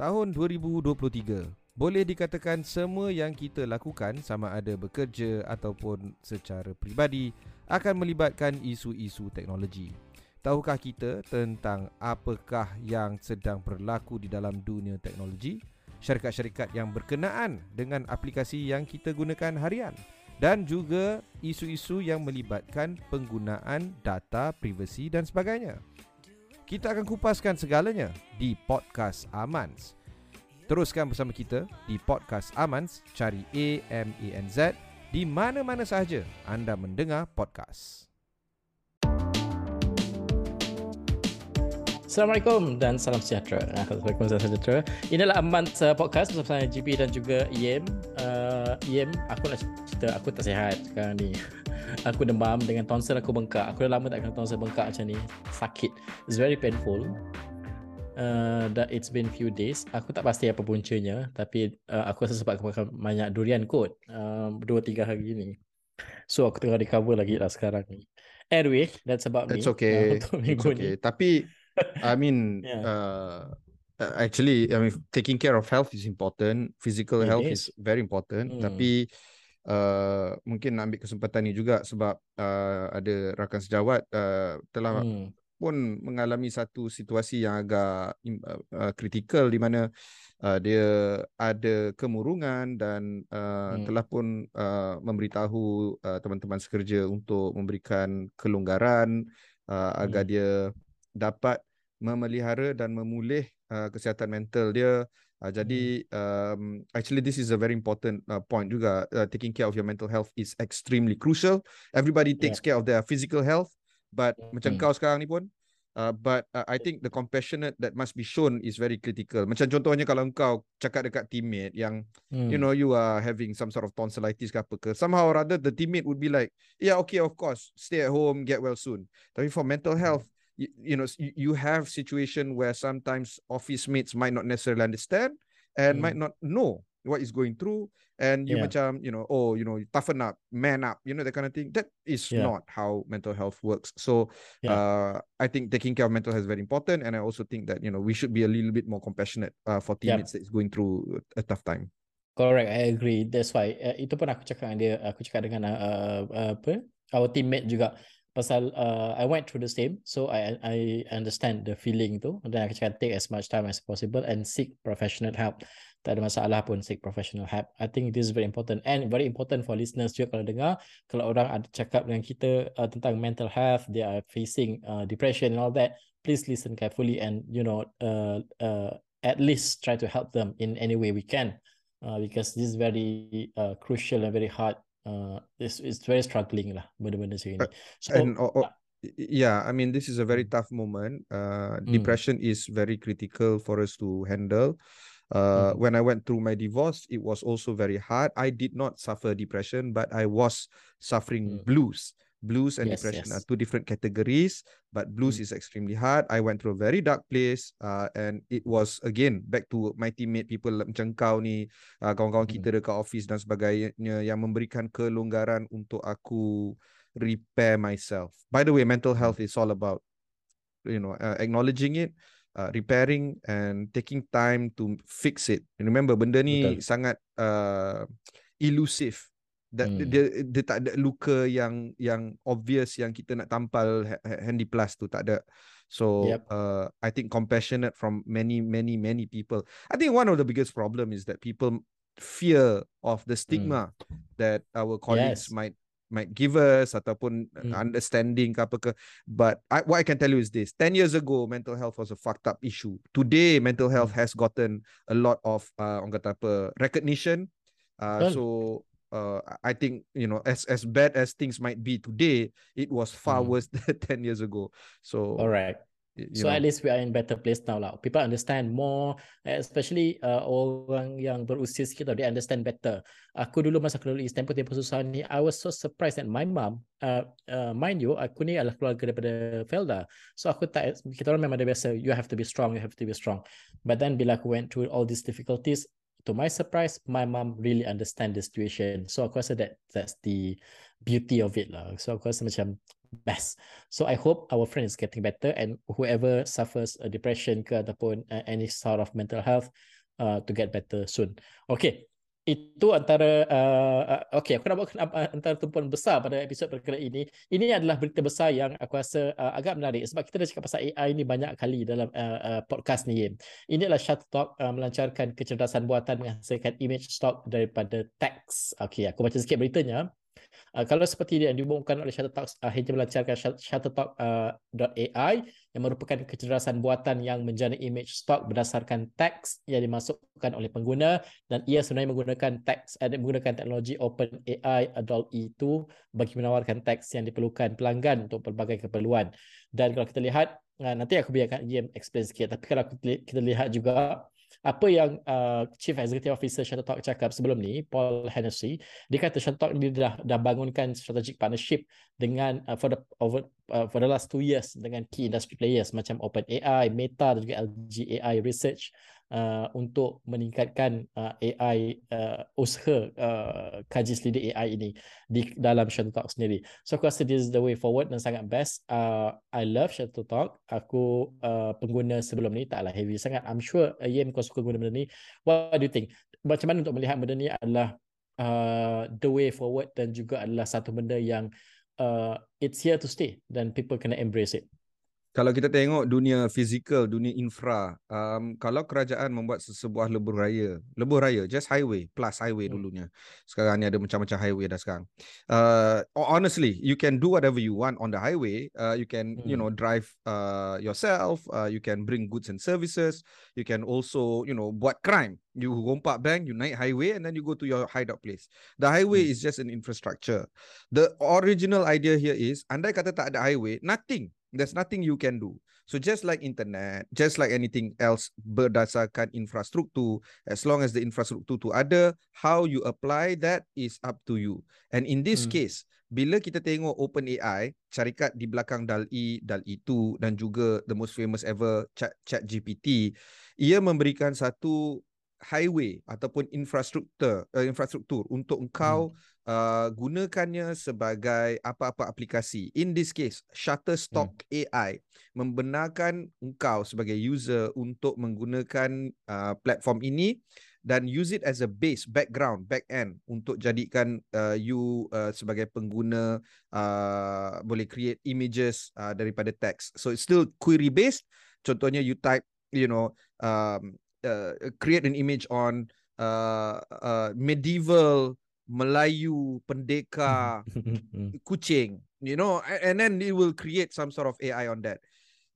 Tahun 2023 boleh dikatakan semua yang kita lakukan sama ada bekerja ataupun secara peribadi akan melibatkan isu-isu teknologi. Tahukah kita tentang apakah yang sedang berlaku di dalam dunia teknologi? Syarikat-syarikat yang berkenaan dengan aplikasi yang kita gunakan harian dan juga isu-isu yang melibatkan penggunaan data privasi dan sebagainya. Kita akan kupaskan segalanya di Podcast Amans. Teruskan bersama kita di Podcast Amans, cari A-M-A-N-Z di mana-mana sahaja anda mendengar podcast. Assalamualaikum dan salam sejahtera. Assalamualaikum dan salam sejahtera. Inilah Amans uh, Podcast bersama saya GB dan juga Yem. Uh, Yem, aku nak cerita aku tak sihat sekarang ni. aku demam dengan tonsil aku bengkak. Aku dah lama tak kena tonsil bengkak macam ni. Sakit. It's very painful. Uh, that it's been few days. Aku tak pasti apa puncanya. Tapi uh, aku rasa sebab aku makan banyak durian kot. Uh, dua, tiga hari ni. So aku tengah recover lagi lah sekarang ni. Anyway, that's about That's me. okay. Uh, It's okay. Tapi, I mean, Yeah. uh, uh, actually, I mean, taking care of health is important. Physical It health is. is very important. Hmm. Tapi, uh, mungkin nak ambil kesempatan ni juga sebab uh, ada rakan sejawat uh, telah Hmm. pun mengalami satu situasi yang agak uh, uh, kritikal di mana uh, dia ada kemurungan dan uh, Hmm. telah pun uh, memberitahu uh, teman-teman sekerja untuk memberikan kelonggaran uh, agar Hmm. dia dapat memelihara dan memulih uh, kesihatan mental dia. Uh, jadi um, actually this is a very important uh, point juga uh, taking care of your mental health is extremely crucial. Everybody takes care of their physical health but macam Hmm. kau sekarang ni pun uh, but uh, I think the compassionate that must be shown is very critical. Macam contohnya kalau kau cakap dekat teammate yang Hmm. you know you are having some sort of tonsillitis ke apa ke somehow or other the teammate would be like yeah okay of course stay at home get well soon. Tapi for mental health you, you know you, have situation where sometimes office mates might not necessarily understand and Hmm. might not know what is going through and you Yeah. macam you know oh you know toughen up man up you know that kind of thing that is Yeah. not how mental health works so Yeah. uh, I think taking care of mental health is very important and I also think that you know we should be a little bit more compassionate uh, for teammates that is going through a tough time Correct, I agree. That's why uh, itu pun aku cakap dengan dia, aku cakap dengan uh, uh, apa? Our teammate juga pasal uh, I went through the same, so I I understand the feeling tu. Dan aku cakap take as much time as possible and seek professional help. Tak ada masalah pun seek professional help. I think this is very important and very important for listeners juga kalau dengar kalau orang ada cakap dengan kita uh, tentang mental health, they are facing uh, depression and all that, please listen carefully and you know uh, uh, at least try to help them in any way we can uh, because this is very uh, crucial and very hard. Uh, it's, it's very struggling lah benda-benda macam ni. Uh, So and o- o- y- yeah I mean this is a very tough moment uh, Mm. depression is very critical for us to handle uh, Mm. when I went through my divorce it was also very hard I did not suffer depression but I was suffering Mm. blues blues and Yes, depression are yes. two different categories but blues Mm. is extremely hard I went through a very dark place uh, and it was again back to my teammate people macam kau ni uh, kawan-kawan Mm. kita dekat office dan sebagainya yang memberikan kelonggaran untuk aku repair myself. By the way, mental health is all about you know uh, acknowledging it, uh, repairing and taking time to fix it. And remember benda ni Betul. sangat uh, elusive. That Hmm. dia, dia tak ada luka yang yang obvious yang kita nak tampal ha- ha- handy plus tu tak ada. So Yep. uh, I think compassionate from many many many people. I think one of the biggest problem is that people fear of the stigma that our colleagues Yes. might might give us ataupun Mm. understanding ke apa ke but I, what I can tell you is this 10 years ago mental health was a fucked up issue today mental health has gotten a lot of uh, orang kata apa recognition uh, so uh, I think you know as as bad as things might be today it was far Mm. worse than 10 years ago so Alright. y- you So know at least we are in better place now lah. People understand more, especially uh, orang yang berusia sikit they understand better. Aku dulu masa aku lalui tempoh-tempoh susah ni, I was so surprised that my mom, uh, uh, mind you, aku ni adalah keluarga daripada Felda. So aku tak, kita orang memang ada biasa, you have to be strong, you have to be strong. But then bila aku went through all these difficulties, to my surprise, my mom really understand the situation. So aku rasa that that's the beauty of it lah. So aku rasa macam best. So I hope our friend is getting better and whoever suffers a depression ke ataupun uh, any sort of mental health uh, to get better soon. Okay, itu antara uh, uh, okey aku nak buat uh, antara tumpuan besar pada episod perkara ini. Ini adalah berita besar yang aku rasa uh, agak menarik sebab kita dah cakap pasal AI ni banyak kali dalam uh, uh, podcast ni ini adalah Shutterstock uh, melancarkan kecerdasan buatan menghasilkan image stock daripada teks okey aku baca sikit beritanya. Uh, kalau seperti yang diumumkan oleh Shuttertalk uh, hanya melancarkan Shuttertalk.ai uh, yang merupakan kecerdasan buatan yang menjana image stock berdasarkan teks yang dimasukkan oleh pengguna dan ia sebenarnya menggunakan teks uh, menggunakan teknologi OpenAI DALL-E itu bagi menawarkan teks yang diperlukan pelanggan untuk pelbagai keperluan. Dan kalau kita lihat nanti aku biarkan Ian explain sikit tapi kalau kita lihat juga apa yang uh, Chief Executive Officer Shutterstock cakap sebelum ni, Paul Hennessy, dia kata Shutterstock ni dah dah bangunkan strategic partnership dengan uh, for the over uh, for the last two years dengan key industry players macam OpenAI, Meta dan juga LG AI Research uh, untuk meningkatkan uh, AI uh, usaha uh, kaji selidik AI ini di dalam Shutterstock sendiri. So aku rasa this is the way forward dan sangat best. Uh, I love Shutterstock. Aku uh, pengguna sebelum ni taklah heavy sangat. I'm sure uh, Ian kau suka guna benda ni. What do you think? Macam mana untuk melihat benda ni adalah uh, the way forward dan juga adalah satu benda yang uh, it's here to stay dan people kena embrace it. Kalau kita tengok dunia fizikal, dunia infra, um, kalau kerajaan membuat sebuah lebuh raya, lebuh raya, just highway plus highway hmm. dulunya. Sekarang ni ada macam-macam highway dah sekarang. Uh, honestly, you can do whatever you want on the highway. Uh, you can, hmm. you know, drive uh, yourself. Uh, you can bring goods and services. You can also, you know, buat crime. You rompak bank, you naik highway and then you go to your hideout place. The highway hmm. is just an infrastructure. The original idea here is, andai kata tak ada highway, nothing. There's nothing you can do. So just like internet, just like anything else berdasarkan infrastruktur, as long as the infrastruktur tu ada, how you apply that is up to you. And in this hmm. case, bila kita tengok OpenAI, syarikat di belakang DAL-E, DAL-E 2 dan juga the most famous ever Chat, Chat GPT, ia memberikan satu highway ataupun infrastruktur uh, infrastruktur untuk engkau hmm. Uh, gunakannya sebagai apa-apa aplikasi. In this case Shutterstock hmm. AI membenarkan engkau sebagai user untuk menggunakan uh, platform ini dan use it as a base background back end untuk jadikan uh, you uh, sebagai pengguna uh, boleh create images uh, daripada text. So it's still query based. Contohnya you type you know um, uh, create an image on uh, uh, medieval Melayu pendekar kucing, you know, and then it will create some sort of AI on that.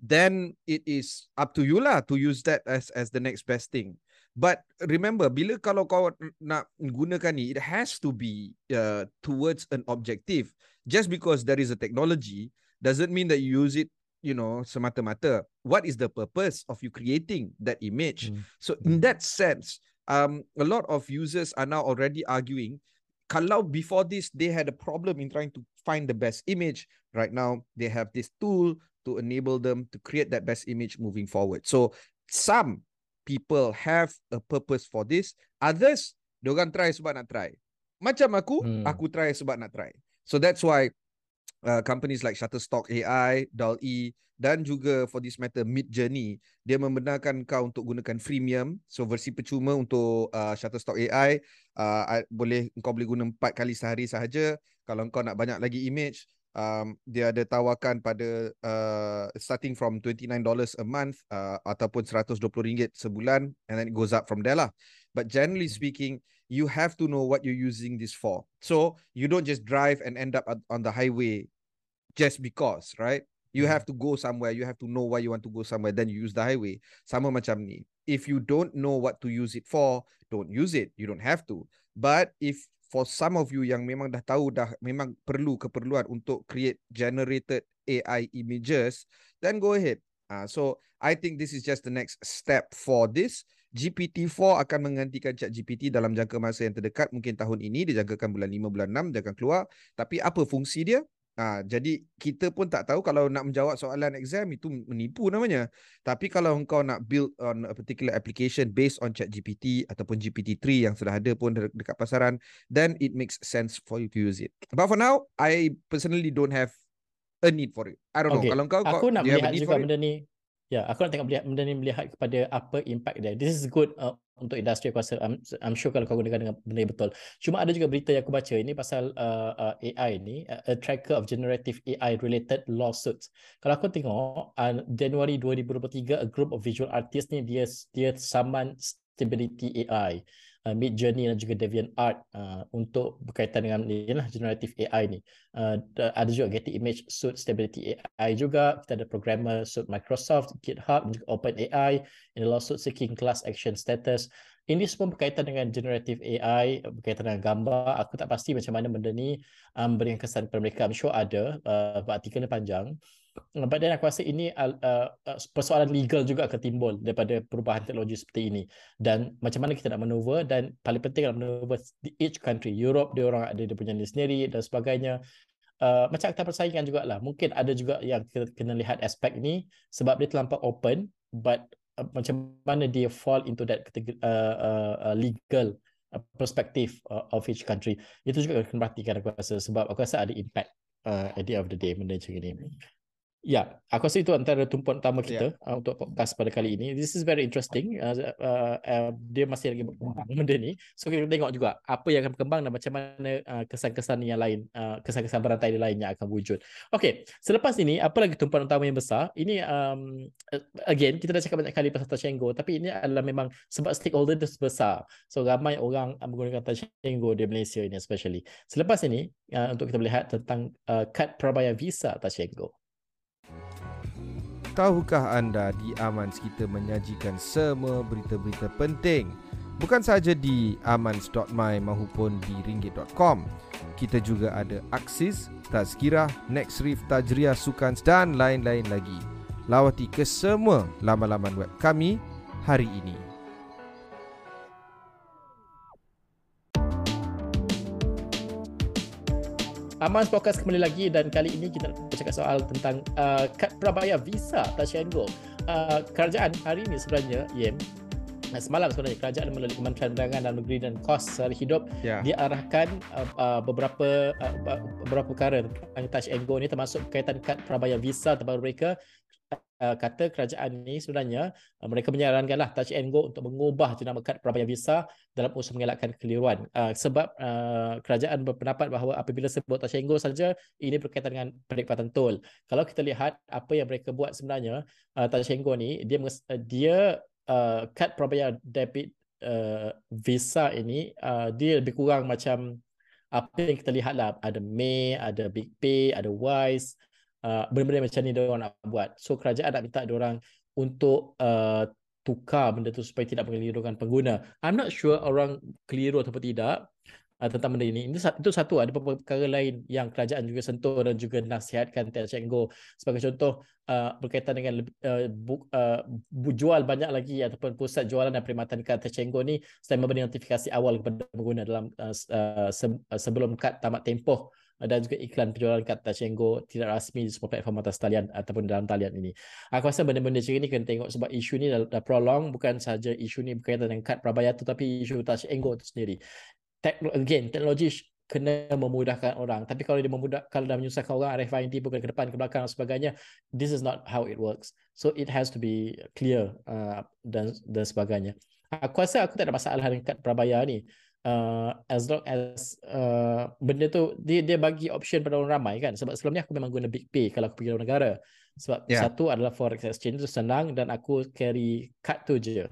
Then it is up to you lah to use that as as the next best thing. But remember, bila kalau kau nak gunakan ni, it has to be uh, towards an objective. Just because there is a technology doesn't mean that you use it you know semata-mata what is the purpose of you creating that image mm. so in that sense um a lot of users are now already arguing kalau before this they had a problem in trying to find the best image right now they have this tool to enable them to create that best image moving forward. So some people have a purpose for this others diorang try sebab nak try. Macam aku mm. aku try sebab nak try. So that's why uh, companies like Shutterstock AI, DALL-E dan juga for this matter Mid Journey dia membenarkan kau untuk gunakan freemium so versi percuma untuk uh, Shutterstock AI uh, boleh kau boleh guna 4 kali sehari sahaja. Kalau kau nak banyak lagi image um, dia ada tawarkan pada uh, starting from $29 a month uh, ataupun RM120 sebulan and then it goes up from there lah. But generally hmm. speaking you have to know what you're using this for. So you don't just drive and end up on the highway just because, right? You have to go somewhere. You have to know why you want to go somewhere. Then you use the highway. Sama macam ni. If you don't know what to use it for, don't use it. You don't have to. But if for some of you yang memang dah tahu dah memang perlu keperluan untuk create generated AI images, then go ahead. Uh, so I think this is just the next step for this. GPT-4 akan menggantikan chat GPT dalam jangka masa yang terdekat mungkin tahun ini dijangkakan bulan 5 bulan 6 dia akan keluar tapi apa fungsi dia Ha, jadi kita pun tak tahu kalau nak menjawab soalan exam itu menipu namanya. Tapi kalau engkau nak build on a particular application based on chat GPT ataupun GPT-3 yang sudah ada pun de- dekat pasaran, then it makes sense for you to use it. But for now, I personally don't have a need for it. I don't okay. know. Kalau kau aku nak melihat juga benda ni. Ya, aku nak tengok melihat benda ni melihat kepada apa impact dia. This is good uh, untuk industri aku rasa I'm, I'm sure kalau kau gunakan dengan benda yang betul. Cuma ada juga berita yang aku baca ini pasal uh, uh, AI ni, a tracker of generative AI related lawsuits. Kalau aku tengok uh, Januari 2023 a group of visual artists ni dia dia saman Stability AI uh, Mid Journey dan juga Deviant Art uh, untuk berkaitan dengan ni lah generative AI ni. Uh, ada juga Getty Image Suite Stability AI juga. Kita ada programmer suite Microsoft, GitHub dan juga OpenAI in the lawsuit seeking class action status. Ini semua berkaitan dengan generative AI, berkaitan dengan gambar. Aku tak pasti macam mana benda ni um, berikan kesan kepada mereka. I'm sure ada, uh, artikelnya panjang. But then aku rasa ini uh, uh, persoalan legal juga akan timbul daripada perubahan teknologi seperti ini. Dan macam mana kita nak maneuver dan paling penting adalah maneuver di each country. Europe dia orang ada dia punya ni sendiri dan sebagainya. Uh, macam akta persaingan jugalah. Mungkin ada juga yang kita kena lihat aspek ini sebab dia terlampau open but uh, macam mana dia fall into that uh, uh, uh, legal uh, perspective uh, of each country. Itu juga kena perhatikan aku rasa sebab aku rasa ada impact uh, at the end of the day benda macam ini. Ya, aku rasa itu antara tumpuan utama ya. kita yeah. uh, untuk podcast pada kali ini. This is very interesting. Uh, uh, uh, dia masih lagi berkembang benda ni. So kita tengok juga apa yang akan berkembang dan macam mana uh, kesan-kesan yang lain, uh, kesan-kesan berantai lain yang akan wujud. Okay, selepas ini apa lagi tumpuan utama yang besar? Ini um, again kita dah cakap banyak kali pasal Tachengo tapi ini adalah memang sebab stakeholder itu besar. So ramai orang menggunakan Tachengo di Malaysia ini especially. Selepas ini uh, untuk kita melihat tentang uh, kad Prabaya Visa Tachengo. Tahukah anda di Amans kita menyajikan semua berita-berita penting? Bukan sahaja di amans.my maupun di ringgit.com Kita juga ada Aksis, Tazkirah, Nextrif, Tajriah, Sukans dan lain-lain lagi. Lawati ke semua laman-laman web kami hari ini Aman Podcast kembali lagi dan kali ini kita nak bercakap soal tentang uh, kad prabayar visa Touch and Go. Uh, kerajaan hari ini sebenarnya, Yem, semalam sebenarnya kerajaan melalui Kementerian Perdagangan Dalam Negeri dan Kos Sehari Hidup yeah. diarahkan uh, uh, beberapa uh, beberapa perkara tentang Touch and Go ni termasuk berkaitan kad prabayar visa terbaru mereka Uh, kata kerajaan ini sebenarnya uh, mereka menyarankanlah touch and go untuk mengubah jenama kad prabayar visa dalam usaha mengelakkan keliruan uh, sebab kerajaan berpendapat bahawa apabila sebut touch and go saja ini berkaitan dengan penikmatan tol kalau kita lihat apa yang mereka buat sebenarnya touch and go ni dia dia kad prabayar debit visa ini dia lebih kurang macam apa yang kita lihat lah. Ada May, ada Big Pay, ada Wise uh, benda-benda macam ni dia nak buat. So kerajaan nak minta dia orang untuk uh, tukar benda tu supaya tidak mengelirukan pengguna. I'm not sure orang keliru ataupun tidak uh, tentang benda ini. Itu, itu satu ada beberapa perkara lain yang kerajaan juga sentuh dan juga nasihatkan Touch and Go. Sebagai contoh uh, berkaitan dengan uh, bu, uh, bu, jual banyak lagi ataupun pusat jualan dan perkhidmatan kad Touch and Go ni selain memberi notifikasi awal kepada pengguna dalam uh, uh, uh, sebelum kad tamat tempoh dan juga iklan penjualan kat Tachengo tidak rasmi di semua platform atas talian ataupun dalam talian ini. Aku rasa benda-benda macam ini kena tengok sebab isu ni dah, dah prolong bukan sahaja isu ni berkaitan dengan kad Prabaya tetapi isu Tachengo itu sendiri. Tekno, again, teknologi kena memudahkan orang. Tapi kalau dia memudah, kalau dah menyusahkan orang, RFID bukan ke depan, ke belakang dan sebagainya, this is not how it works. So it has to be clear uh, dan dan sebagainya. Aku rasa aku tak ada masalah dengan kad Prabaya ni uh, as long as uh, benda tu dia dia bagi option pada orang ramai kan sebab sebelum ni aku memang guna big pay kalau aku pergi luar negara sebab yeah. satu adalah forex exchange tu senang dan aku carry card tu je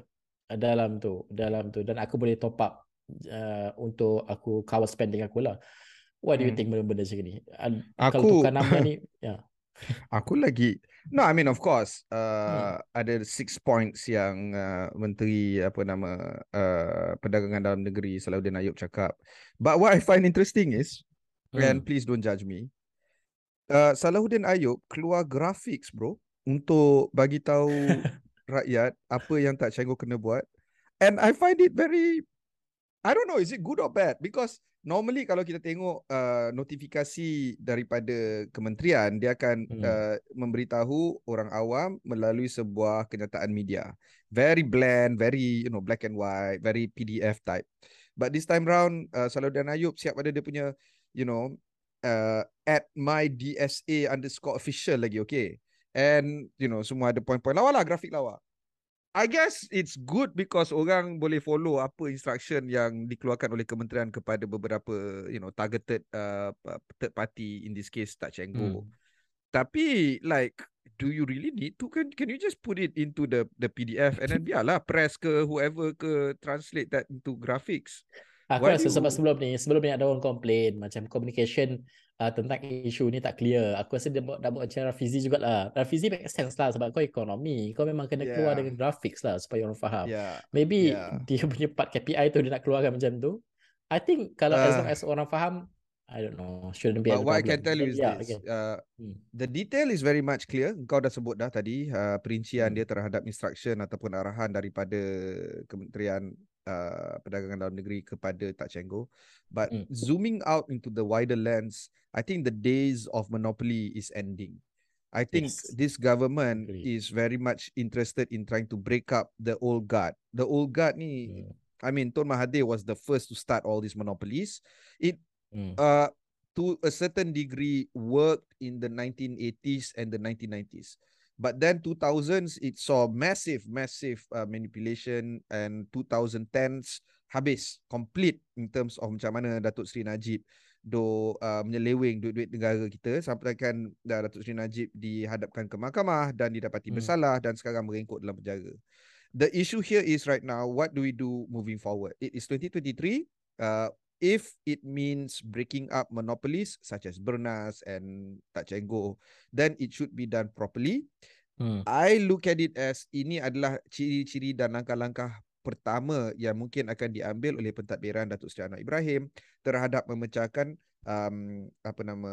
dalam tu dalam tu dan aku boleh top up uh, untuk aku cover spending aku lah what do you hmm. think benda-benda macam ni aku... kalau tukar nama ni ya yeah. Aku lagi No I mean of course uh, hmm. Ada six points yang uh, Menteri Apa nama uh, Perdagangan dalam negeri Salahuddin Ayub cakap But what I find interesting is hmm. And please don't judge me uh, Salahuddin Ayub Keluar graphics bro Untuk bagi tahu Rakyat Apa yang tak cenggu kena buat And I find it very I don't know is it good or bad Because normally kalau kita tengok uh, notifikasi daripada kementerian dia akan hmm. uh, memberitahu orang awam melalui sebuah kenyataan media very bland very you know black and white very pdf type but this time round uh, Salahuddin Ayub siap pada dia punya you know uh, at my DSA underscore official lagi, okay? And, you know, semua ada point-point lawa lah, grafik lawa. I guess it's good because orang boleh follow apa instruction yang dikeluarkan oleh kementerian kepada beberapa, you know, targeted uh, third party, in this case, Touch and Go. Hmm. Tapi, like, do you really need to? Can, can you just put it into the the PDF and then biarlah press ke whoever ke translate that into graphics? Aku Why rasa you... sebab sebelum ni, sebelum ni ada orang komplain macam communication uh, tentang isu ni tak clear. Aku rasa dia dah buat macam Rafizi jugalah. Rafizi make sense lah sebab kau ekonomi. Kau memang kena yeah. keluar dengan graphics lah supaya orang faham. Yeah. Maybe yeah. dia punya part KPI tu dia nak keluarkan macam tu. I think kalau uh, as long as orang faham, I don't know, shouldn't be But what I can tell you is yeah, this. Okay. Uh, hmm. The detail is very much clear. Kau dah sebut dah tadi uh, perincian hmm. dia terhadap instruction ataupun arahan daripada Kementerian uh, perdagangan dalam negeri kepada Touch and Go. But mm. zooming out into the wider lens, I think the days of monopoly is ending. I think yes. this government Agreed. is very much interested in trying to break up the old guard. The old guard ni, mm. I mean, Tun Mahathir was the first to start all these monopolies. It, mm. uh, to a certain degree, worked in the 1980s and the 1990s. But then 2000s it saw massive massive uh, manipulation and 2010s habis complete in terms of macam mana Datuk Seri Najib do uh, menyeleweng duit-duit negara kita sampai kan Datuk Seri Najib dihadapkan ke mahkamah dan didapati hmm. bersalah dan sekarang merengkuk dalam penjara. The issue here is right now what do we do moving forward? It is 2023 uh, if it means breaking up monopolies such as Bernas and Touch and Go, then it should be done properly. Hmm. I look at it as ini adalah ciri-ciri dan langkah-langkah pertama yang mungkin akan diambil oleh pentadbiran Datuk Seri Anwar Ibrahim terhadap memecahkan um, apa nama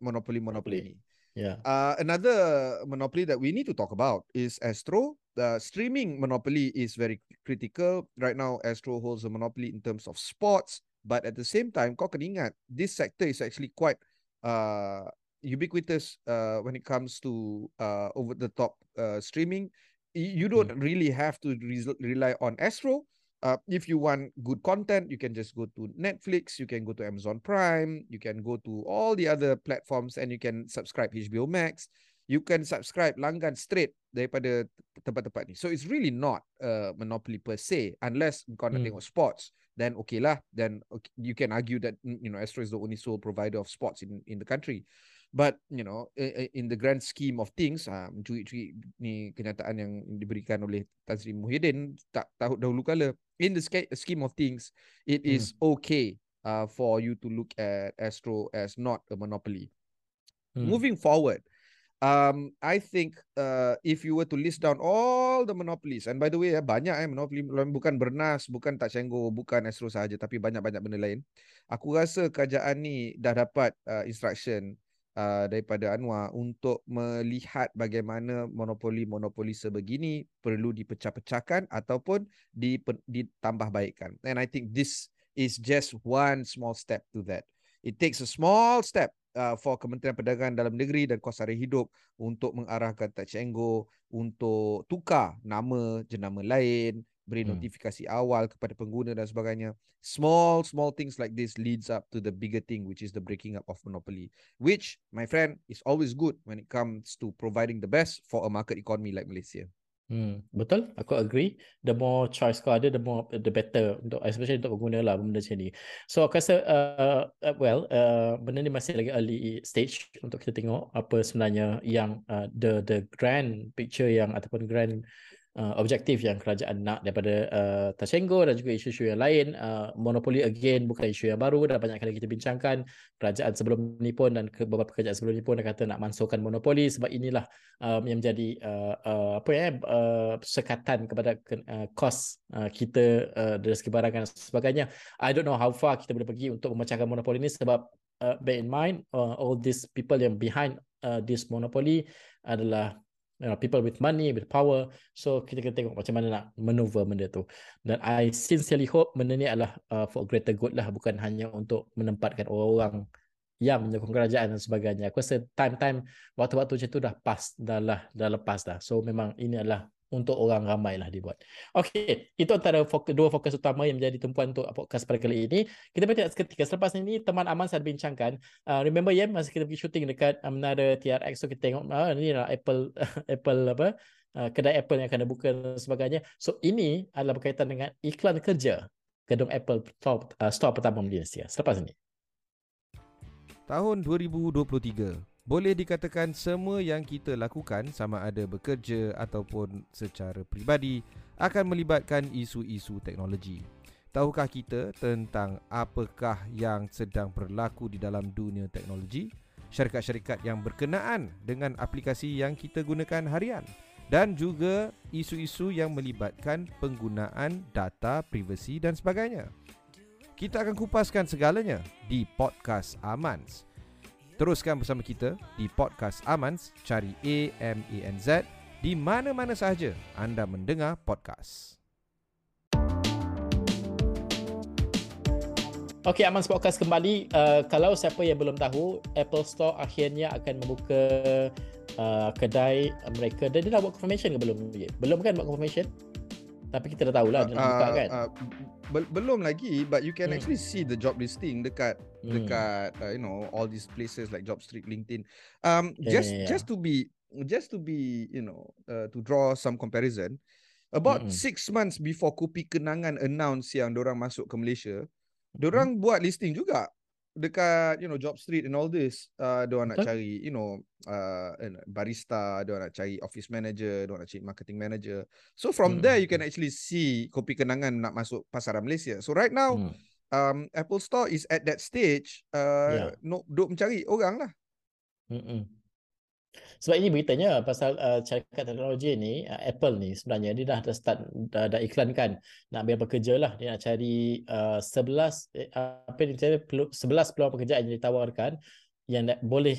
monopoli-monopoli ini. Yeah. Uh, another monopoly that we need to talk about is Astro. The streaming monopoly is very critical. Right now, Astro holds a monopoly in terms of sports, but at the same time kau kena ingat this sector is actually quite uh ubiquitous uh when it comes to uh over the top uh streaming. You don't mm. really have to re- rely on Astro. Uh if you want good content you can just go to Netflix you can go to Amazon Prime you can go to all the other platforms and you can subscribe HBO Max you can subscribe langgan straight daripada tempat-tempat ni so it's really not a monopoly per se unless kau nak mm. tengok sports then okay lah then okay, you can argue that mm, you know Astro is the only sole provider of sports in in the country but you know in the grand scheme of things ah uh, cuit-cuit ni kenyataan yang diberikan oleh Tan Sri Muhyiddin tak tahu dahulu kala in the scheme of things it hmm. is okay uh, for you to look at Astro as not a monopoly hmm. moving forward um i think uh if you were to list down all the monopolies and by the way ya banyak eh monopoly bukan bernas bukan tak cenggo bukan astro saja tapi banyak-banyak benda lain aku rasa kerajaan ni dah dapat uh, instruction uh, daripada Anwar untuk melihat bagaimana monopoli-monopoli sebegini perlu dipecah-pecahkan ataupun ditambah baikkan and i think this is just one small step to that. It takes a small step uh, for Kementerian Perdagangan Dalam Negeri dan Kos Sara Hidup untuk mengarahkan Touch and Go untuk tukar nama jenama lain, beri hmm. notifikasi awal kepada pengguna dan sebagainya. Small small things like this leads up to the bigger thing which is the breaking up of monopoly, which my friend is always good when it comes to providing the best for a market economy like Malaysia. Hmm, betul. Aku agree. The more choice kau ada, the more the better untuk especially untuk pengguna lah benda macam ni. So aku rasa uh, uh, well, uh, benda ni masih lagi early stage untuk kita tengok apa sebenarnya yang uh, the the grand picture yang ataupun grand uh, objektif yang kerajaan nak daripada uh, Tashengo dan juga isu-isu yang lain. Uh, monopoli again bukan isu yang baru dah banyak kali kita bincangkan. Kerajaan sebelum ni pun dan beberapa kerajaan sebelum ni pun dah kata nak mansuhkan monopoli sebab inilah um, yang menjadi uh, uh, apa ya uh, sekatan kepada uh, kos uh, kita uh, dari segi barang dan sebagainya. I don't know how far kita boleh pergi untuk memecahkan monopoli ini sebab uh, bear in mind uh, all these people yang behind uh, this monopoly adalah you know, people with money, with power. So kita kena tengok macam mana nak maneuver benda tu. Dan I sincerely hope benda ni adalah uh, for greater good lah. Bukan hanya untuk menempatkan orang-orang yang menyokong kerajaan dan sebagainya. Aku rasa time-time waktu-waktu macam tu dah pas, dah lah, dah lepas dah. So memang ini adalah untuk orang ramai lah dibuat. Okey, itu antara fokus, dua fokus utama yang menjadi tumpuan untuk podcast pada kali ini. Kita berhenti seketika. Selepas ini, teman Aman saya bincangkan. Uh, remember ya, masa kita pergi shooting dekat uh, Menara TRX, so kita tengok, uh, ni lah Apple, Apple apa, uh, kedai Apple yang akan dibuka dan sebagainya. So, ini adalah berkaitan dengan iklan kerja gedung Apple store, uh, store pertama Malaysia. Selepas ini. Tahun 2023 boleh dikatakan semua yang kita lakukan sama ada bekerja ataupun secara peribadi akan melibatkan isu-isu teknologi. Tahukah kita tentang apakah yang sedang berlaku di dalam dunia teknologi? Syarikat-syarikat yang berkenaan dengan aplikasi yang kita gunakan harian dan juga isu-isu yang melibatkan penggunaan data privasi dan sebagainya. Kita akan kupaskan segalanya di Podcast Amans. Teruskan bersama kita di Podcast Amans, cari A-M-A-N-Z di mana-mana sahaja anda mendengar podcast. Okey, Amans Podcast kembali. Uh, kalau siapa yang belum tahu, Apple Store akhirnya akan membuka uh, kedai mereka. Dia dah buat confirmation ke belum? Belum kan buat confirmation? Tapi kita dah tahulah dia uh, buka kan. Uh, be- belum lagi but you can hmm. actually see the job listing dekat hmm. dekat uh, you know all these places like Jobstreet, LinkedIn. Um yeah, just yeah, yeah. just to be just to be you know uh, to draw some comparison about hmm. six months before Kopi Kenangan announce yang orang masuk ke Malaysia, orang hmm. buat listing juga dekat you know job street and all this uh dia nak cari you know uh barista dia nak cari office manager dia nak cari marketing manager so from hmm. there you can actually see kopi kenangan nak masuk pasaran Malaysia so right now hmm. um Apple Store is at that stage uh yeah. no duk mencari orang lah hmm. Sebab ini beritanya pasal uh, syarikat teknologi ni, uh, Apple ni sebenarnya dia dah, dah start dah, dah iklankan nak ambil pekerja lah. Dia nak cari uh, 11 eh, apa ni cari 11 peluang pekerjaan yang ditawarkan yang boleh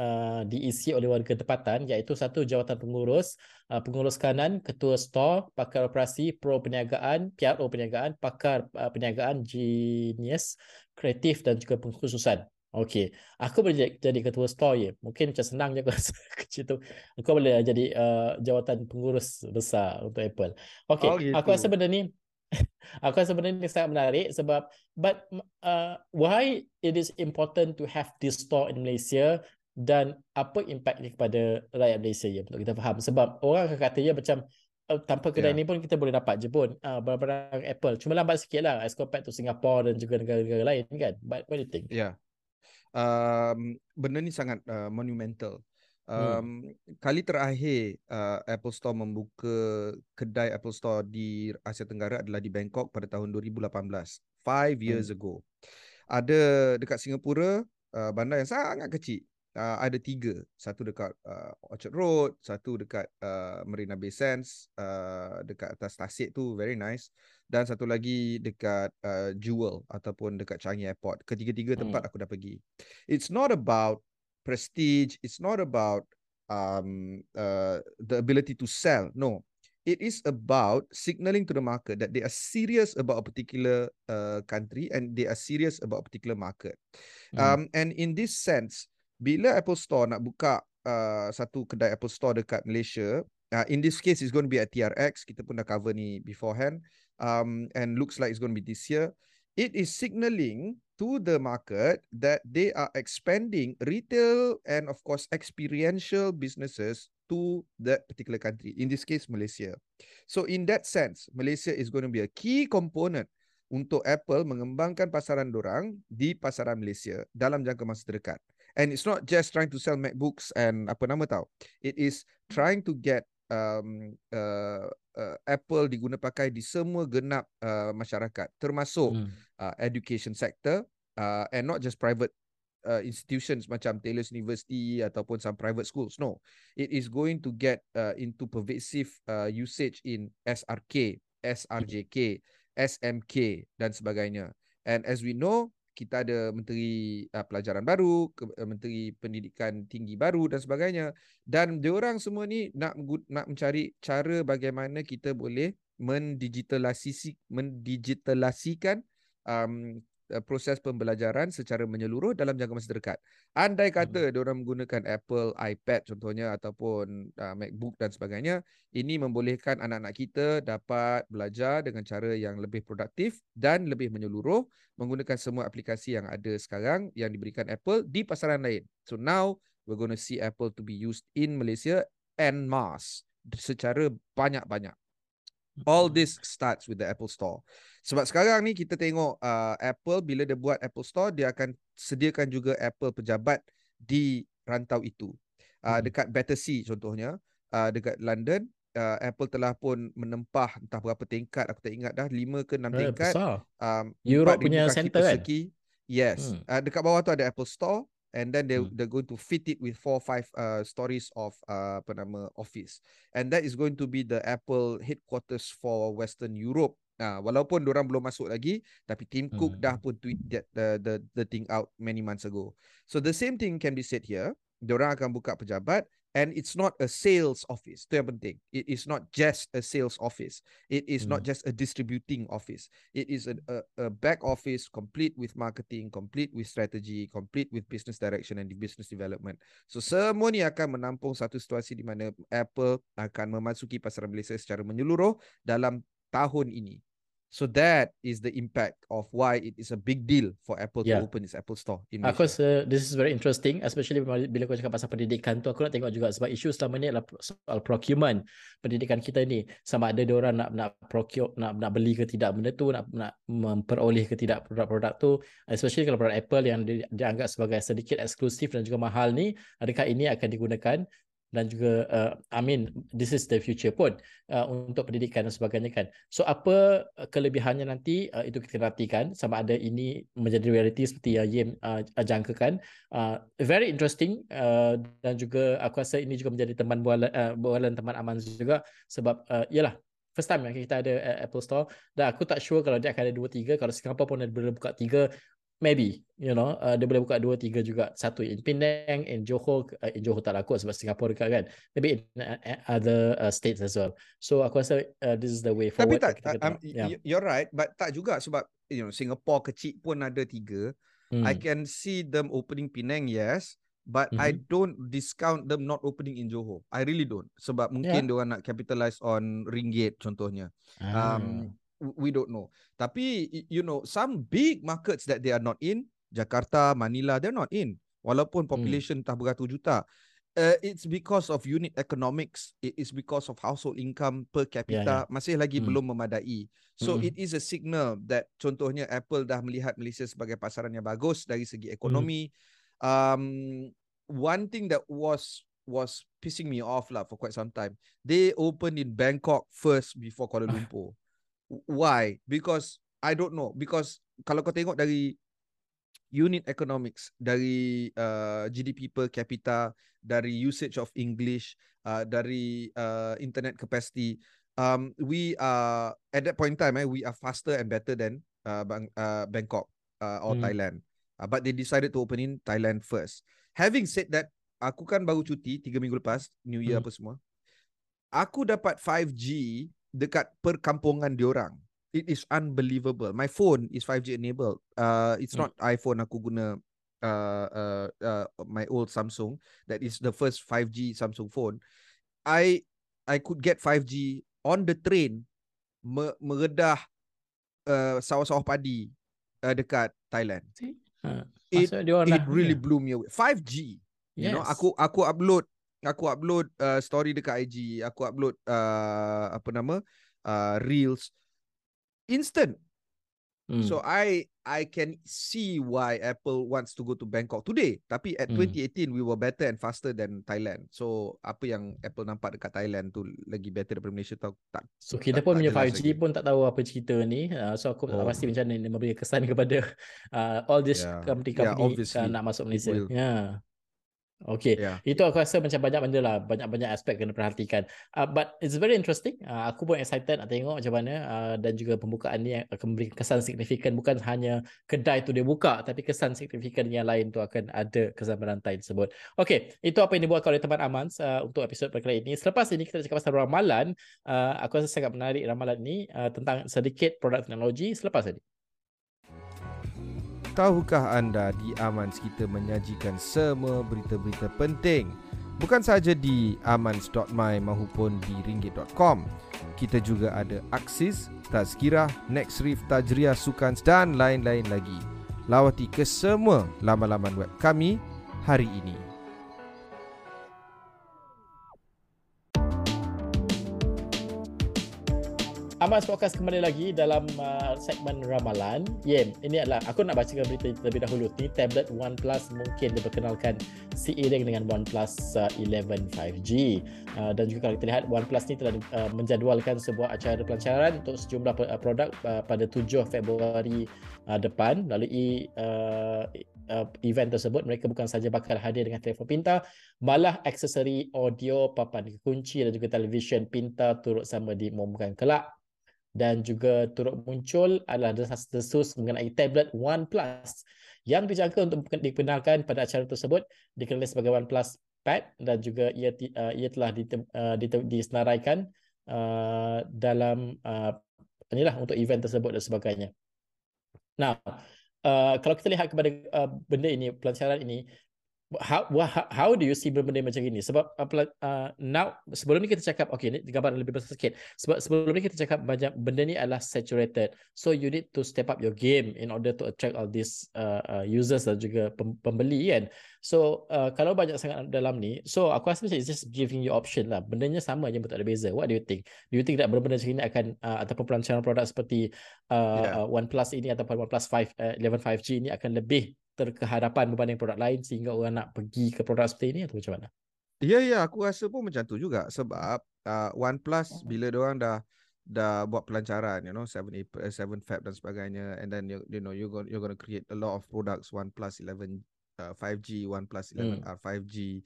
uh, diisi oleh warga tempatan iaitu satu jawatan pengurus, uh, pengurus kanan, ketua store, pakar operasi, pro perniagaan, PRO perniagaan, pakar uh, perniagaan, genius, kreatif dan juga pengkhususan. Okey, aku boleh jadi, jadi ketua store ya. Mungkin macam senang je aku kecil tu. Aku boleh jadi uh, jawatan pengurus besar untuk Apple. Okey, oh, gitu. aku rasa benda ni aku rasa benda ni sangat menarik sebab but uh, why it is important to have this store in Malaysia dan apa impact ni kepada rakyat Malaysia ya untuk kita faham sebab orang akan kata ya macam uh, tanpa kedai yeah. ni pun kita boleh dapat je pun uh, barang-barang Apple cuma lambat sikit lah as compared to Singapore dan juga negara-negara lain kan but what do you think? Yeah um, benda ni sangat uh, monumental. Um, hmm. Kali terakhir uh, Apple Store membuka kedai Apple Store di Asia Tenggara adalah di Bangkok pada tahun 2018. Five years hmm. ago. Ada dekat Singapura, uh, bandar yang sangat kecil. Uh, ada tiga. Satu dekat uh, Orchard Road, satu dekat uh, Marina Bay Sands, uh, dekat atas Tasik tu, very nice dan satu lagi dekat uh, Jewel ataupun dekat Changi Airport. Ketiga-tiga tempat hmm. aku dah pergi. It's not about prestige, it's not about um uh, the ability to sell. No. It is about signaling to the market that they are serious about a particular uh, country and they are serious about a particular market. Hmm. Um and in this sense, bila Apple Store nak buka uh, satu kedai Apple Store dekat Malaysia, uh, in this case it's going to be at TRX, kita pun dah cover ni beforehand um, and looks like it's going to be this year, it is signaling to the market that they are expanding retail and of course experiential businesses to that particular country. In this case, Malaysia. So in that sense, Malaysia is going to be a key component untuk Apple mengembangkan pasaran dorang di pasaran Malaysia dalam jangka masa terdekat. And it's not just trying to sell MacBooks and apa nama tahu. It is trying to get um, uh, uh, Apple diguna pakai di semua genap uh, masyarakat termasuk hmm. uh, education sector uh, and not just private uh, institutions macam Taylor's University ataupun some private schools no it is going to get uh, into pervasive uh, usage in SRK SRJK SMK dan sebagainya and as we know kita ada menteri uh, pelajaran baru, ke, uh, menteri pendidikan tinggi baru dan sebagainya. Dan diorang semua ni nak nak mencari cara bagaimana kita boleh mendigitalisasi mendigitalisasikan um, proses pembelajaran secara menyeluruh dalam jangka masa dekat. Andai kata hmm. orang menggunakan Apple iPad contohnya ataupun uh, MacBook dan sebagainya, ini membolehkan anak-anak kita dapat belajar dengan cara yang lebih produktif dan lebih menyeluruh menggunakan semua aplikasi yang ada sekarang yang diberikan Apple di pasaran lain. So now we're going to see Apple to be used in Malaysia en masse secara banyak-banyak. All this starts with the Apple Store. Sebab sekarang ni kita tengok uh, Apple bila dia buat Apple Store, dia akan sediakan juga Apple pejabat di rantau itu. Uh, dekat Battersea contohnya, uh, dekat London, uh, Apple telah pun menempah entah berapa tingkat, aku tak ingat dah, lima ke enam eh, tingkat. Besar. Um, Europe punya center kan? Yes. Hmm. Uh, dekat bawah tu ada Apple Store and then they hmm. they're going to fit it with four five uh, stories of uh, apa nama office. And that is going to be the Apple headquarters for Western Europe. Uh, walaupun orang belum masuk lagi tapi Tim Cook hmm. dah pun tweet that the the the thing out many months ago. So the same thing can be said here. Orang akan buka pejabat and it's not a sales office itu yang penting it is not just a sales office it is mm. not hmm. just a distributing office it is a, a, a back office complete with marketing complete with strategy complete with business direction and business development so semua ni akan menampung satu situasi di mana Apple akan memasuki pasaran Malaysia secara menyeluruh dalam tahun ini So that is the impact of why it is a big deal for Apple yeah. to open its Apple Store in. Aku rasa this is very interesting, especially bila kau cakap pasal pendidikan tu, aku nak tengok juga sebab isu selama ni adalah soal procurement pendidikan kita ni. Sama ada dia orang nak nak procure, nak nak beli ke tidak benda tu, nak nak memperoleh ke tidak produk-produk tu, especially kalau produk Apple yang di, dianggap sebagai sedikit eksklusif dan juga mahal ni, adakah ini akan digunakan dan juga uh, I mean this is the future pun uh, untuk pendidikan dan sebagainya kan. So apa uh, kelebihannya nanti uh, itu kita nantikan sama ada ini menjadi reality seperti yang Yim uh, jangkakan. Uh, very interesting uh, dan juga aku rasa ini juga menjadi teman bualan uh, bualan teman aman juga sebab uh, yalah first time kita ada Apple Store dan aku tak sure kalau dia akan ada 2 3 kalau Singapore pun ada boleh buka 3 maybe you know uh, dia boleh buka dua tiga juga satu in Penang in Johor uh, in Johor tak laku sebab Singapore dekat kan maybe in uh, uh, other uh, states as well so aku rasa uh, this is the way forward tapi tak um, yeah. you're right but tak juga sebab you know Singapore kecil pun ada tiga hmm. I can see them opening Penang yes but mm-hmm. I don't discount them not opening in Johor I really don't sebab mungkin yeah. dia orang nak capitalize on ringgit contohnya ah. um we don't know. Tapi you know some big markets that they are not in, Jakarta, Manila, they're not in. Walaupun hmm. population hmm. tak beratus juta. Uh, it's because of unit economics. It is because of household income per capita yeah, yeah. masih lagi hmm. belum memadai. So hmm. it is a signal that contohnya Apple dah melihat Malaysia sebagai pasaran yang bagus dari segi ekonomi. Hmm. Um, one thing that was was pissing me off lah for quite some time. They opened in Bangkok first before Kuala Lumpur. Why? Because I don't know. Because kalau kau tengok dari unit economics, dari uh, GDP per capita, dari usage of English, uh, dari uh, internet capacity, um, we are at that point in time, eh, we are faster and better than uh, Bang, uh, Bangkok uh, or hmm. Thailand. Uh, but they decided to open in Thailand first. Having said that, aku kan baru cuti tiga minggu lepas, New Year hmm. apa semua. Aku dapat 5G dekat perkampungan diorang. It is unbelievable. My phone is 5G enabled. Uh, it's hmm. not iPhone aku guna uh, uh, uh, my old Samsung. That is the first 5G Samsung phone. I I could get 5G on the train me- meredah uh, sawah-sawah padi uh, dekat Thailand. Uh, it it really yeah. blew me away. 5G. Yes. You know, aku aku upload aku upload uh, story dekat IG, aku upload uh, apa nama? uh, reels instant. Hmm. So I I can see why Apple wants to go to Bangkok today. Tapi at hmm. 2018 we were better and faster than Thailand. So apa yang Apple nampak dekat Thailand tu lagi better daripada Malaysia tau tak. So kita tak, pun punya 5G lagi. pun tak tahu apa cerita ni. Uh, so aku oh. tak pasti macam mana memberi kesan kepada uh, all this yeah. company-company yeah, nak masuk Malaysia. Ya. Yeah. Okay, yeah. itu aku rasa macam banyak benda lah, banyak-banyak aspek kena perhatikan. Uh, but it's very interesting. Uh, aku pun excited nak tengok macam mana uh, dan juga pembukaan ni akan memberi kesan signifikan bukan hanya kedai tu dia buka tapi kesan signifikan yang lain tu akan ada kesan berantai tersebut. Okay, itu apa yang dibuat oleh teman Aman uh, untuk episod perkara ini. Selepas ini kita cakap pasal ramalan. Uh, aku rasa sangat menarik ramalan ni uh, tentang sedikit produk teknologi selepas ini. Tahukah anda di Amans kita menyajikan semua berita-berita penting bukan sahaja di amans.my maupun di ringgit.com. Kita juga ada Aksis, Tazkirah, Nextrif, Tajriah, Sukans dan lain-lain lagi. Lawati ke semua laman-laman web kami hari ini. Amas Podcast kembali lagi dalam uh, segmen ramalan. Yem, ini adalah aku nak bacakan berita terlebih dahulu. Ni tablet OnePlus mungkin diperkenalkan seiring dengan OnePlus uh, 11 5G. Uh, dan juga kalau kita lihat OnePlus ni telah uh, menjadualkan sebuah acara pelancaran untuk sejumlah uh, produk uh, pada 7 Februari uh, depan. Lalu uh, uh, event tersebut mereka bukan saja bakal hadir dengan telefon pintar, malah aksesori audio, papan kunci dan juga televisyen pintar turut sama diumumkan kelak dan juga turut muncul adalah desas-desus mengenai tablet OnePlus yang dijangka untuk dikenalkan pada acara tersebut dikenali sebagai OnePlus Pad dan juga ia uh, ia telah uh, disenaraikan uh, dalam inilah untuk event tersebut dan sebagainya. Nah, kalau kita lihat kepada benda ini pelancaran ini how how, how do you see benda macam ini? Sebab uh, now sebelum ni kita cakap okay ni gambar lebih besar sikit. Sebab sebelum ni kita cakap banyak benda ni adalah saturated. So you need to step up your game in order to attract all these uh, uh, users dan juga pembeli kan? So uh, kalau banyak sangat dalam ni so aku rasa macam it's just giving you option lah. Bendanya sama je tak ada beza. What do you think? Do you think that benda-benda macam ini akan uh, ataupun perancangan produk seperti uh, yeah. uh, OnePlus ini ataupun OnePlus 5 uh, 11 5G ini akan lebih terkehadapan berbanding produk lain sehingga orang nak pergi ke produk seperti ini atau macam mana? Ya ya aku rasa pun macam tu juga sebab uh, OnePlus bila dia orang dah dah buat pelancaran you know 7 April 7 Feb dan sebagainya and then you, you know you going you're going to create a lot of products OnePlus 11 uh, 5G OnePlus 11 hmm. R 5G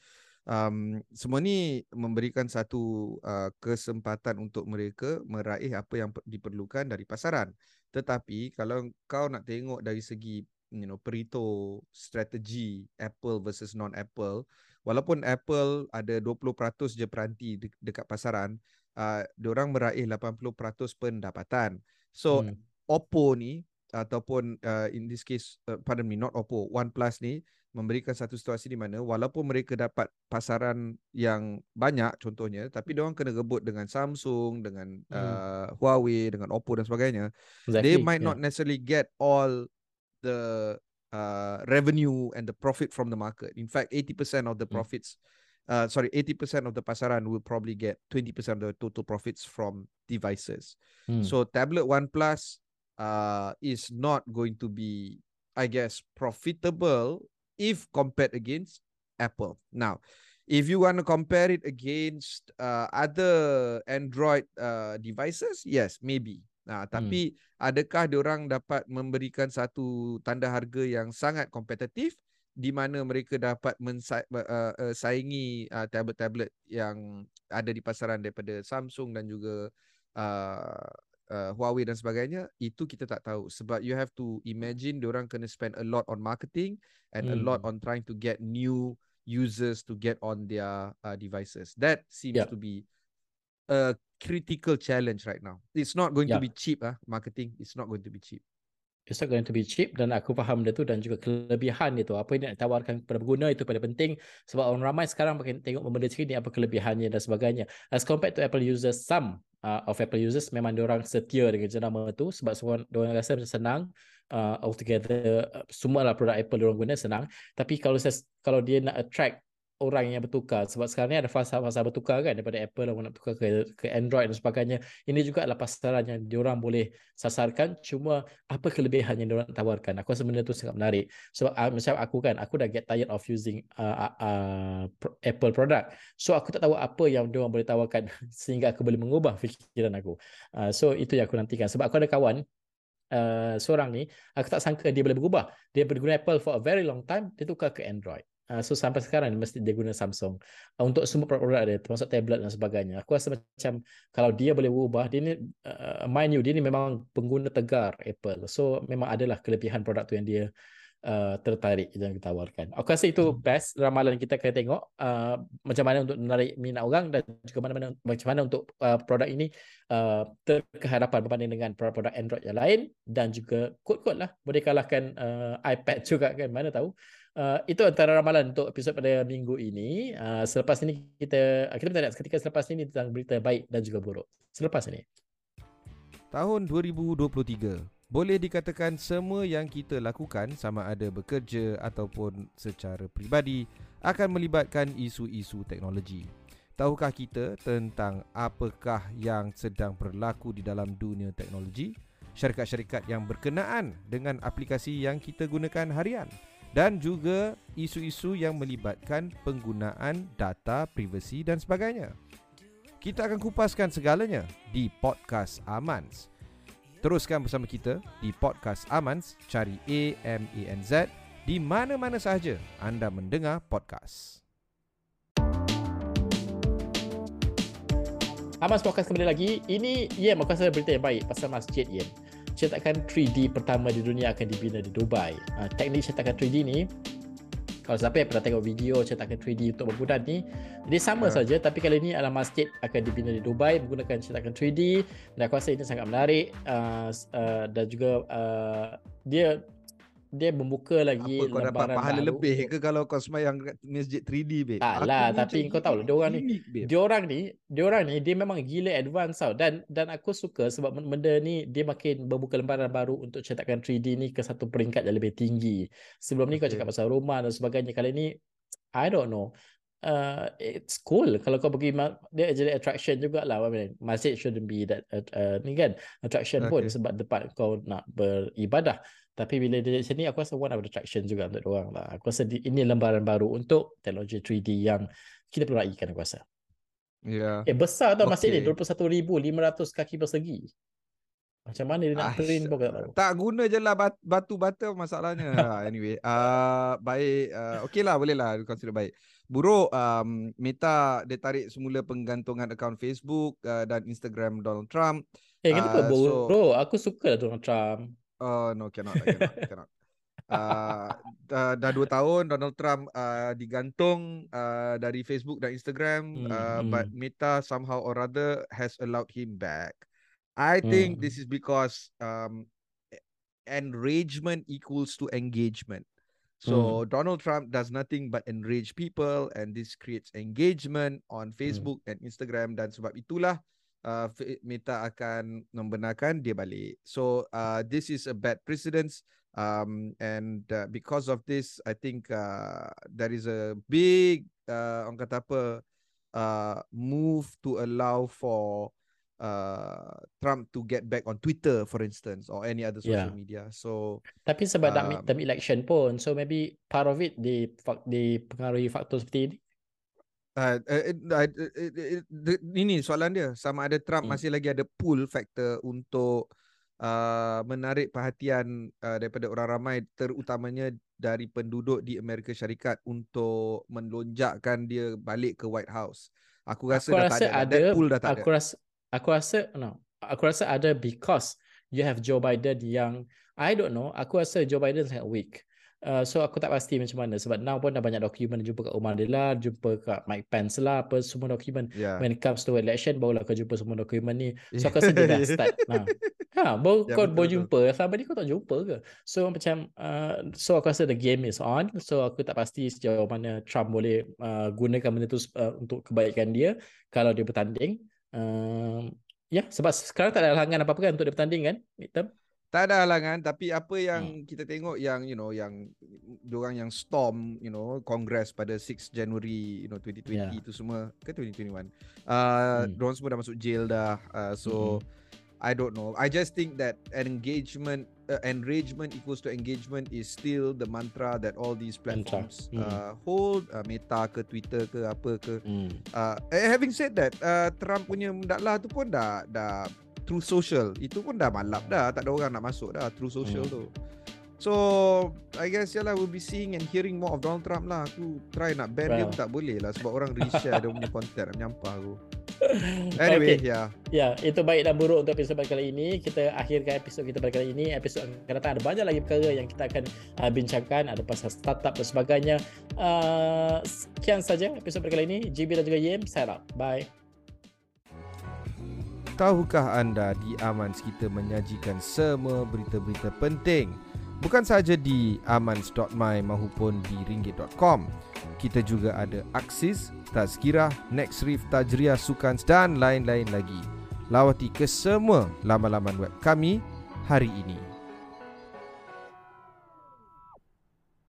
um semua ni memberikan satu uh, kesempatan untuk mereka meraih apa yang diperlukan dari pasaran tetapi kalau kau nak tengok dari segi you know Perito strategi Apple versus non Apple walaupun Apple ada 20% je peranti de- dekat pasaran uh, orang meraih 80% pendapatan so hmm. Oppo ni ataupun uh, in this case uh, pardon me not Oppo OnePlus ni memberikan satu situasi di mana walaupun mereka dapat pasaran yang banyak contohnya tapi dia orang kena rebut dengan Samsung dengan hmm. uh, Huawei dengan Oppo dan sebagainya exactly. they might yeah. not necessarily get all the uh, revenue and the profit from the market. In fact, 80% of the hmm. profits, uh, sorry, 80% of the pasaran will probably get 20% of the total profits from devices. Mm. So tablet One Plus uh, is not going to be, I guess, profitable if compared against Apple. Now, if you want to compare it against uh, other Android uh, devices, yes, maybe. Nah, tapi hmm. adakah diorang dapat memberikan satu tanda harga yang sangat kompetitif di mana mereka dapat mensaingi uh, uh, uh, tablet-tablet yang ada di pasaran daripada Samsung dan juga uh, uh, Huawei dan sebagainya itu kita tak tahu sebab you have to imagine diorang kena spend a lot on marketing and hmm. a lot hmm. on trying to get new users to get on their uh, devices that seems yeah. to be a critical challenge right now. It's not going yeah. to be cheap ah marketing. It's not going to be cheap. It's not going to be cheap dan aku faham dia tu dan juga kelebihan dia tu. Apa yang nak tawarkan kepada pengguna itu pada penting sebab orang ramai sekarang makin tengok benda macam ni apa kelebihannya dan sebagainya. As compared to Apple users, some uh, of Apple users memang orang setia dengan jenama tu sebab semua orang rasa macam senang uh, altogether uh, semua lah produk Apple orang guna senang. Tapi kalau saya, kalau dia nak attract orang yang bertukar. Sebab sekarang ni ada fasa-fasa bertukar kan daripada Apple orang nak tukar ke ke Android dan sebagainya. Ini juga adalah pasaran yang diorang boleh sasarkan. Cuma apa kelebihan yang diorang tawarkan? Aku rasa benda tu sangat menarik. Sebab uh, macam aku kan aku dah get tired of using uh, uh, Apple product. So aku tak tahu apa yang diorang boleh tawarkan sehingga aku boleh mengubah fikiran aku. Uh, so itu yang aku nantikan. Sebab aku ada kawan Uh, seorang ni aku tak sangka dia boleh berubah. Dia berguna Apple for a very long time. Dia tukar ke Android Uh, so sampai sekarang mesti dia guna Samsung uh, untuk semua produk dia termasuk tablet dan sebagainya. Aku rasa macam kalau dia boleh berubah dia ni uh, mind you dia ni memang pengguna tegar Apple. So memang adalah kelebihan produk tu yang dia uh, tertarik yang kita tawarkan. Aku rasa itu Hmm. best ramalan kita akan tengok uh, macam mana untuk menarik minat orang dan juga mana-mana macam mana untuk uh, produk ini uh, terkehadapan berbanding dengan produk-produk Android yang lain dan juga kod-kod lah boleh kalahkan uh, iPad juga kan mana tahu. Uh, itu antara ramalan untuk episod pada minggu ini. Uh, selepas ini kita kita minta lihat ketika selepas ini tentang berita baik dan juga buruk. Selepas ini. Tahun 2023 boleh dikatakan semua yang kita lakukan sama ada bekerja ataupun secara peribadi akan melibatkan isu-isu teknologi. Tahukah kita tentang apakah yang sedang berlaku di dalam dunia teknologi? Syarikat-syarikat yang berkenaan dengan aplikasi yang kita gunakan harian dan juga isu-isu yang melibatkan penggunaan data privasi dan sebagainya. Kita akan kupaskan segalanya di Podcast Amans. Teruskan bersama kita di Podcast Amans, cari A M A N Z di mana-mana sahaja anda mendengar podcast. Amas Podcast kembali lagi. Ini Ian aku rasa berita yang baik pasal masjid Ian. Cetakan 3D pertama di dunia akan dibina di Dubai. Uh, teknik cetakan 3D ni kalau siapa yang pernah tengok video cetakan 3D untuk bangunan ni dia sama Ya. saja tapi kali ni adalah masjid akan dibina di Dubai menggunakan cetakan 3D dan aku rasa ini sangat menarik uh, uh, dan juga uh, dia dia membuka lagi Apa kau dapat pahala baru lebih ke kalau kau semayang masjid 3D babe? Tak Aku lah, ni tapi kau tahu lah, diorang ni- unik, babe. dia orang ni dia orang ni dia memang gila advance tau dan dan aku suka sebab benda ni dia makin membuka lembaran baru untuk cetakan 3D ni ke satu peringkat yang lebih tinggi sebelum ni kau Okay. cakap pasal rumah dan sebagainya kali ni I don't know uh, it's cool kalau kau pergi ma- dia jadi attraction jugalah I mean, masjid shouldn't be that uh, uh, ni kan attraction pun Okay. sebab tempat kau nak beribadah tapi bila dia di sini aku rasa one of the attraction juga untuk orang lah aku rasa di, ini lembaran baru untuk teknologi 3D yang kita perlu raikan aku rasa Ya. Eh besar tau masjid ni Okay. 21,500 kaki persegi. Macam mana dia nak Ah, print pun tak tahu. Tak guna je lah bat- batu bata masalahnya. Ah, anyway, uh, baik. Uh, okay lah, boleh lah consider baik. Buruk, um, Meta dia tarik semula penggantungan akaun Facebook uh, dan Instagram Donald Trump. Eh kenapa Ah, bro? so- bro? Aku suka lah Donald Trump. Oh no, cannot, cannot, cannot. Uh, dah, dah dua tahun Donald Trump uh, digantung uh, dari Facebook dan Instagram, Hmm, uh, hmm. but Meta somehow or other has allowed him back. I think Hmm. this is because um, enragement equals to engagement. So Donald Trump does nothing but enrage people, and this creates engagement on Facebook and Instagram. Dan sebab itulah uh, Meta akan membenarkan dia balik. So uh, this is a bad precedence. Um, and uh, because of this, I think uh, there is a big uh, orang kata apa uh, move to allow for uh, Trump to get back on Twitter, for instance, or any other social Yeah. media. So Tapi sebab Um, midterm election pun. So maybe part of it di, dipengaruhi faktor seperti ini. Uh, uh, uh, uh, uh, uh, ini soalan dia sama ada Trump Hmm. masih lagi ada pull factor untuk uh, menarik perhatian uh, daripada orang ramai terutamanya dari penduduk di Amerika Syarikat untuk melonjakkan dia balik ke White House. Aku rasa Aku dah rasa tak ada, ada, that pull dah tak aku ada. rasa aku rasa no. Aku rasa ada because you have Joe Biden yang I don't know, aku rasa Joe Biden sangat weak. Uh, so aku tak pasti macam mana sebab now pun dah banyak dokumen jumpa kat rumah dia lah, jumpa kat Mike Pence lah, apa semua dokumen. Yeah. When it comes to election barulah kau jumpa semua dokumen ni. So aku rasa dia dah start. Nah. Ha, baru Ya, kau betul, baru betul. jumpa. Selama ni kau tak jumpa ke? So macam uh, so aku rasa the game is on. So aku tak pasti sejauh mana Trump boleh uh, gunakan benda tu uh, untuk kebaikan dia kalau dia bertanding. Um, ya, sebab sekarang tak ada halangan apa-apa kan untuk dia bertanding kan? Midterm. Tak ada halangan tapi apa Hmm. yang kita tengok yang you know yang diorang yang storm you know Congress pada 6 January you know 2020 Yeah. itu semua ke 2021 uh Hmm. diorang semua dah masuk jail dah uh, so I don't know I just think that engagement uh, enragement equals to engagement is still the mantra that all these Mantra. platforms Hmm. uh, hold uh, Meta ke Twitter ke apa ke Hmm. uh, having said that uh, Trump punya mendaklah tu pun dah dah through social itu pun dah malap dah tak ada orang nak masuk dah through social Hmm. tu so I guess ya lah we'll be seeing and hearing more of Donald Trump lah aku try nak ban dia pun tak boleh lah sebab orang reshare dia punya content nak menyampah aku Anyway, Okay. ya. Ya, itu baik dan buruk untuk episod pada kali ini. Kita akhirkan episod kita pada kali ini. Episod akan datang ada banyak lagi perkara yang kita akan uh, bincangkan. Ada pasal startup dan sebagainya. Uh, sekian saja episod pada kali ini. GB dan juga Yim, sign out. Bye. Tahukah anda di Amans kita menyajikan semua berita-berita penting? Bukan sahaja di amans.my maupun di ringgit.com Kita juga ada Aksis, Tazkirah, Nextreef, Tajriah, Sukans dan lain-lain lagi. Lawati ke semua laman-laman web kami hari ini